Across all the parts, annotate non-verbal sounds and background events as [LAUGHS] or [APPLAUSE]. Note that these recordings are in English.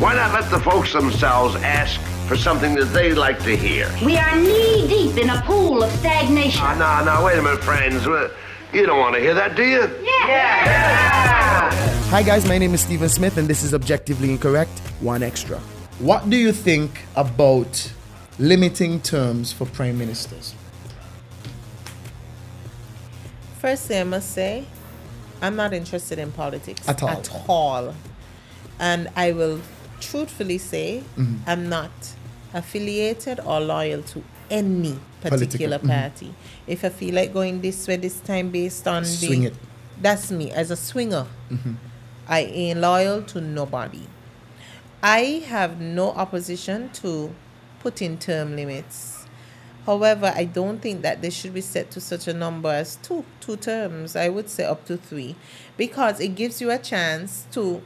Why not let the folks themselves ask for something that they'd like to hear? We are knee deep in a pool of stagnation. Ah, no, no, wait a minute, friends. You don't want to hear that, do you? Yeah. Hi guys, my name is Stephen Smith and this is Objectively Incorrect, one extra. What do you think about limiting terms for prime ministers? Firstly, I must say, I'm not interested in politics At all. At all. And I will truthfully say, Mm-hmm. I'm not affiliated or loyal to any Political, particular mhm. party. If I feel like going this way this time based on Swing the, it. that's me as a swinger. Mhm. I ain't loyal to nobody. I have no opposition to putting term limits. However, I don't think that they should be set to such a number as two two terms. I would say up to three, because it gives you a chance to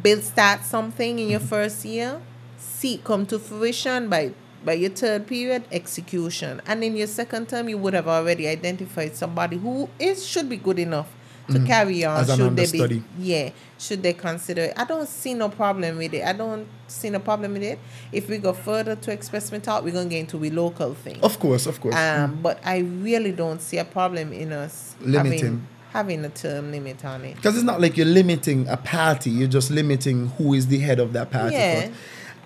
build start something in your first year, see come to fruition by by your third period execution, and in your second term you would have already identified somebody who is should be good enough to Mhm. carry on. As an they understudy. be yeah? Should they consider it? I don't see no problem with it. I don't see no problem with it. If we go further to expressment talk, we're gonna get into the local thing. Of course, of course. Um, but I really don't see a problem in us Limiting. having having a term limit on it. Because it's not like you're limiting a party, you're just limiting who is the head of that party. Yeah.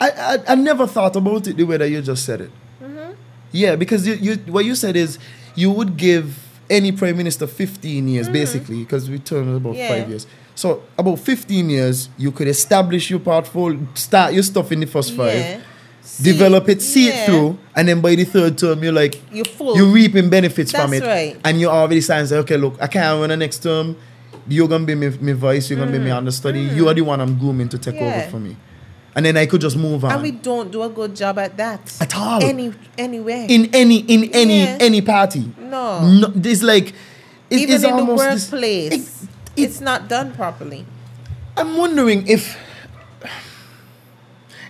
I, I, I never thought about it the way that you just said it. Mm-hmm. Yeah, because you, you what you said is you would give any prime minister 15 years, basically, because we turn about Mm-hmm. Yeah. five years. So about 15 years, you could establish your portfolio, start your stuff in the first five, Yeah. Develop it, see yeah. it through, and then by the third term, you're like, You're full. you're reaping benefits from That's it. right. And you already sign say, okay, look, I can't run the next term. You're gonna be my, my voice, you're gonna be my understudy. You are the one I'm grooming to take over Mm. For me. And then I could just move on. and we don't do a good job at that At all. Any anywhere. in any in any Yeah. any party. No. no it's like it- even it's in the almost this- workplace, it- it's not done properly. I'm wondering if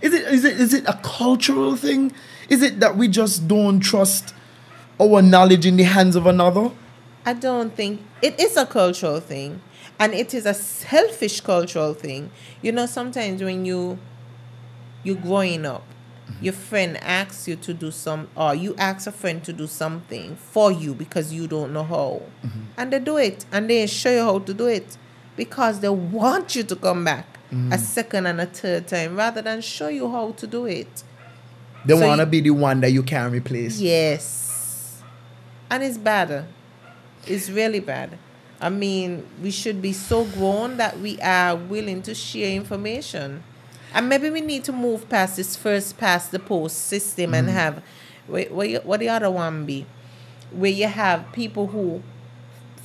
is it is it is it a cultural thing? Is it that we just don't trust our knowledge in the hands of another? I don't think it is a cultural thing, and it is a selfish cultural thing. You know, sometimes when you you're growing up, mm-hmm. your friend asks you to do some, or you ask a friend to do something for you because you don't know how, mm-hmm. and they do it, and they show you how to do it because they want you to come back Mm-hmm. a second and a third time rather than show you how to do it. They So wanna be the one that you can replace. Yes. And it's bad. It's really bad. I mean, we should be so grown that we are willing to share information. And maybe we need to move past this first past the post system and mm-hmm. have where, where you, what the other one be? Where you have people who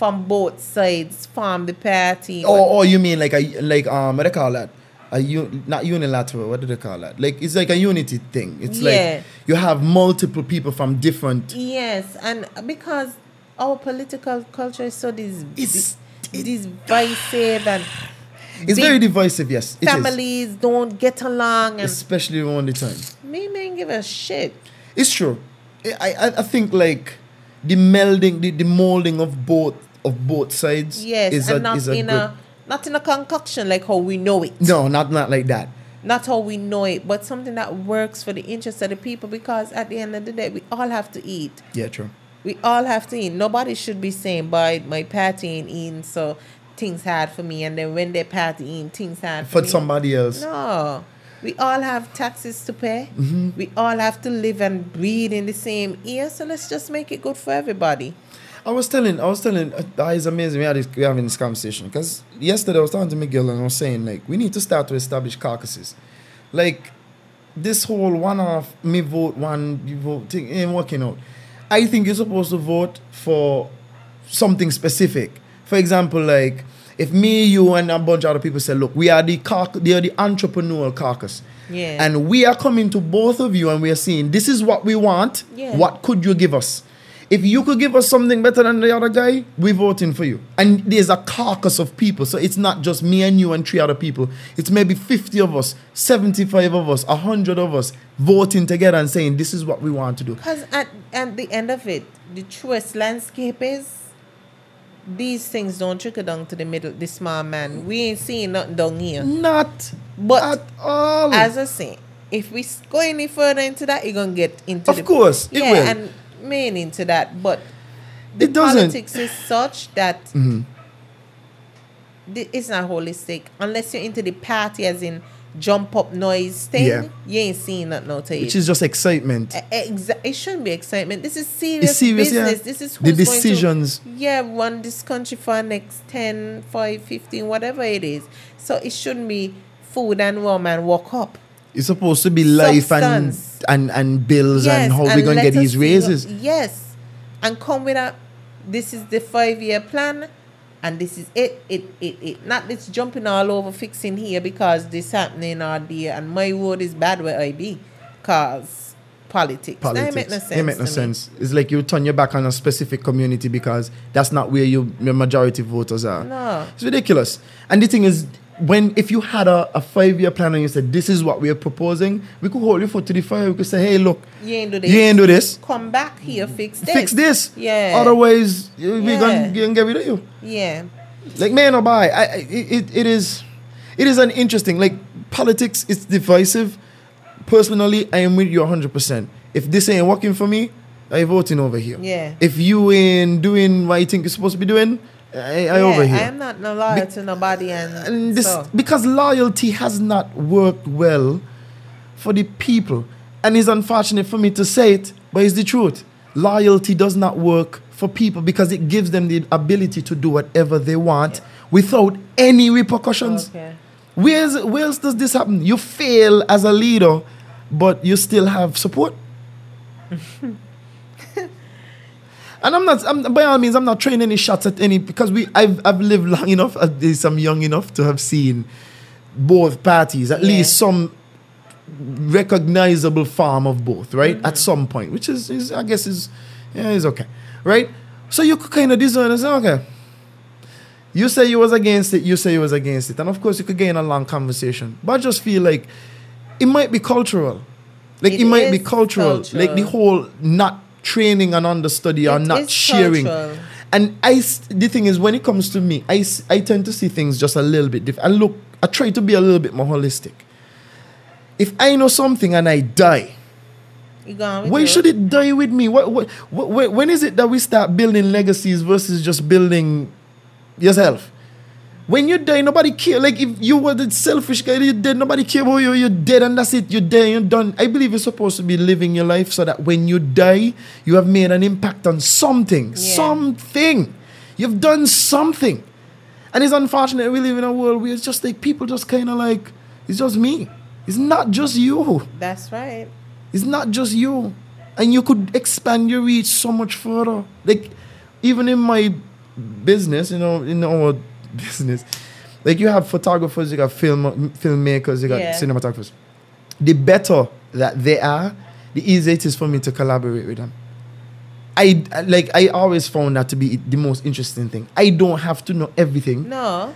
from both sides form the party. Or, or you mean like a like um what do they call that? A u- not unilateral. What do they call that? Like it's like a unity thing. It's Yeah. like you have multiple people from different. Yes, and because our political culture is so dis- It's- divisive and It's very divisive. Yes, families don't get along and Especially around the time. me man give a shit. It's true. I, I, I think like the melding, the, the molding of both of both sides. Yes, is and a, not is a in good, a not in a concoction like how we know it. No, not not like that. Not how we know it, but something that works for the interest of the people because at the end of the day we all have to eat. Yeah, true. We all have to eat. Nobody should be saying, "By my party ain't eating, so things hard for me." And then when they party eating, things hard for, For me. somebody else. No, we all have taxes to pay. Mm-hmm. We all have to live and breathe in the same ear. So let's just make it good for everybody. I was telling, I was telling, uh, uh, it's amazing we had this, we having this conversation because yesterday I was talking to Miguel and I was saying like we need to start to establish caucuses, like this whole one off me vote one you vote thing ain't working out. I think you're supposed to vote for something specific. For example, like if me, you, and a bunch of other people say, look, we are the caucus, they are the entrepreneurial caucus. Yeah. And we are coming to both of you and we are saying, this is what we want. Yeah. What could you give us? If you could give us something better than the other guy, we're voting for you. And there's a caucus of people. So it's not just me and you and three other people. It's maybe 50 of us, 75 of us, 100 of us voting together and saying, this is what we want to do. Because at, at the end of it, the truest landscape is these things don't trickle down to the middle, the small man. We ain't seeing nothing down here. Not But at all. as I say, if we go any further into that, you're gonna get into Of the course, it yeah, will. and main into that. But the It doesn't. politics is such that Mhm. the- it's not holistic unless you're into the party, as in jump up noise thing. Yeah. You ain't seeing that no to Which is just excitement. Exa- it shouldn't be excitement. This is serious, serious, yeah. This is The decisions. To, yeah, run this country for next 10, 5, 15, whatever it is. So it shouldn't be food and rum and walk up. It's supposed to be life and, Substance. and and bills and how we're gonna get these raises. Yes, and come with a. This is the five-year plan, and this is it. It it it. Not this jumping all over fixing here because this happening or there, and my word is bad where I be, cause politics. Politics. ain't make no sense. It make no to me. sense. It's like you turn your back on a specific community because that's not where you, your majority voters are. No. It's ridiculous. And the thing is, when if you had a, a five year plan and you said this is what we are proposing, we could hold your foot to the fire. We could say, hey, look, You ain't do this. you ain't do this. Come back here, fix this. Fix this. Yeah. Otherwise, we're Yeah. gonna, gonna get rid of you. Yeah. Like man or buy, I, I it, it is it is an interesting like politics. It's divisive. Personally, I am with you hundred percent. If this ain't working for me, I voting over here. Yeah. If you ain't doing what you think you're supposed to be doing, I, I yeah, over here. I'm not no loyal to nobody, and, and this so. because loyalty has not worked well for the people, and it's unfortunate for me to say it, but it's the truth. Loyalty does not work for people because it gives them the ability to do whatever they want without any repercussions. Okay. Where's where else does this happen? You fail as a leader, but you still have support. [LAUGHS] and I'm not. I'm, by all means, I'm not throwing any shots at any because we. I've I've lived long enough. At least I'm young enough to have seen both parties. At Yeah. least some recognizable form of both, right? At mm-hmm. some point, which is, is I guess is yeah is okay, right? So you could kind of discern and say, okay. You say you was against it, you say you was against it. And of course you could gain a long conversation. But I just feel like it might be cultural. Like it, It might be is cultural. Like the whole not training and understudy or It not sharing. cultural. And I, the thing is when it comes to me, I, I tend to see things just a little bit different. I look I try to be a little bit more holistic. If I know something and I die, You gone with why should it die with me? What, what, what, when is it that we start building legacies versus just building yourself? When you die, nobody care. Like if you were the selfish guy, you're dead. Nobody care about you. You're dead, and that's it. You're dead. You're done. I believe you're supposed to be living your life so that when you die, you have made an impact on something. Yeah. Something. You've done something. And it's unfortunate we live in a world where it's just like people just kind of like it's just me. It's not just you. That's right. It's not just you. And you could expand your reach so much further. Like, even in my business, you know, in our [LAUGHS] business, like you have photographers, you got film filmmakers, you got Yeah. cinematographers. The better that they are, the easier it is for me to collaborate with them. I like I always found that to be the most interesting thing. I don't have to know everything No.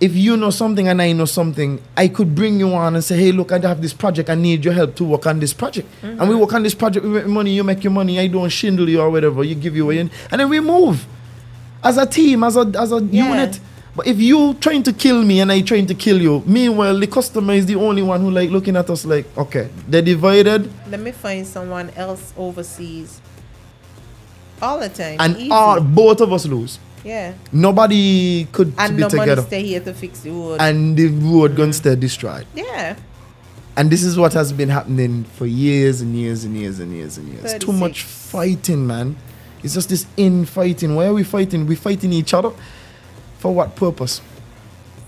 if you know something and I know something, I could bring you on and say, hey, look, I have this project. I need your help to work on this project. Mm-hmm. And we work on this project, we make money, you make your money. I don't shindle you or whatever. You give you away. And and then we move as a team, as a, as a Yeah. unit. But if you trying to kill me and I trying to kill you, meanwhile, the customer is the only one who like looking at us like, okay, they're divided Let me find someone else overseas. All the time. and Easy. all, both of us lose. yeah. Nobody could And be no together. stay here to fix the road. And the road gonna stay destroyed. yeah. And this is what has been happening for years and years and years and years and years. Too much fighting, man. It's just this infighting. Why are we fighting? We're fighting each other. For what purpose?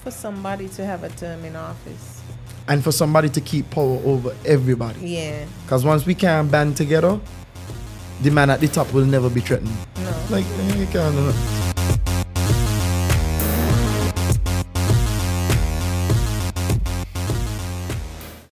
For somebody to have a term in office. And for somebody to keep power over everybody. Yeah. Because once we can't band together, the man at the top will never be threatened. No. Like, you can't.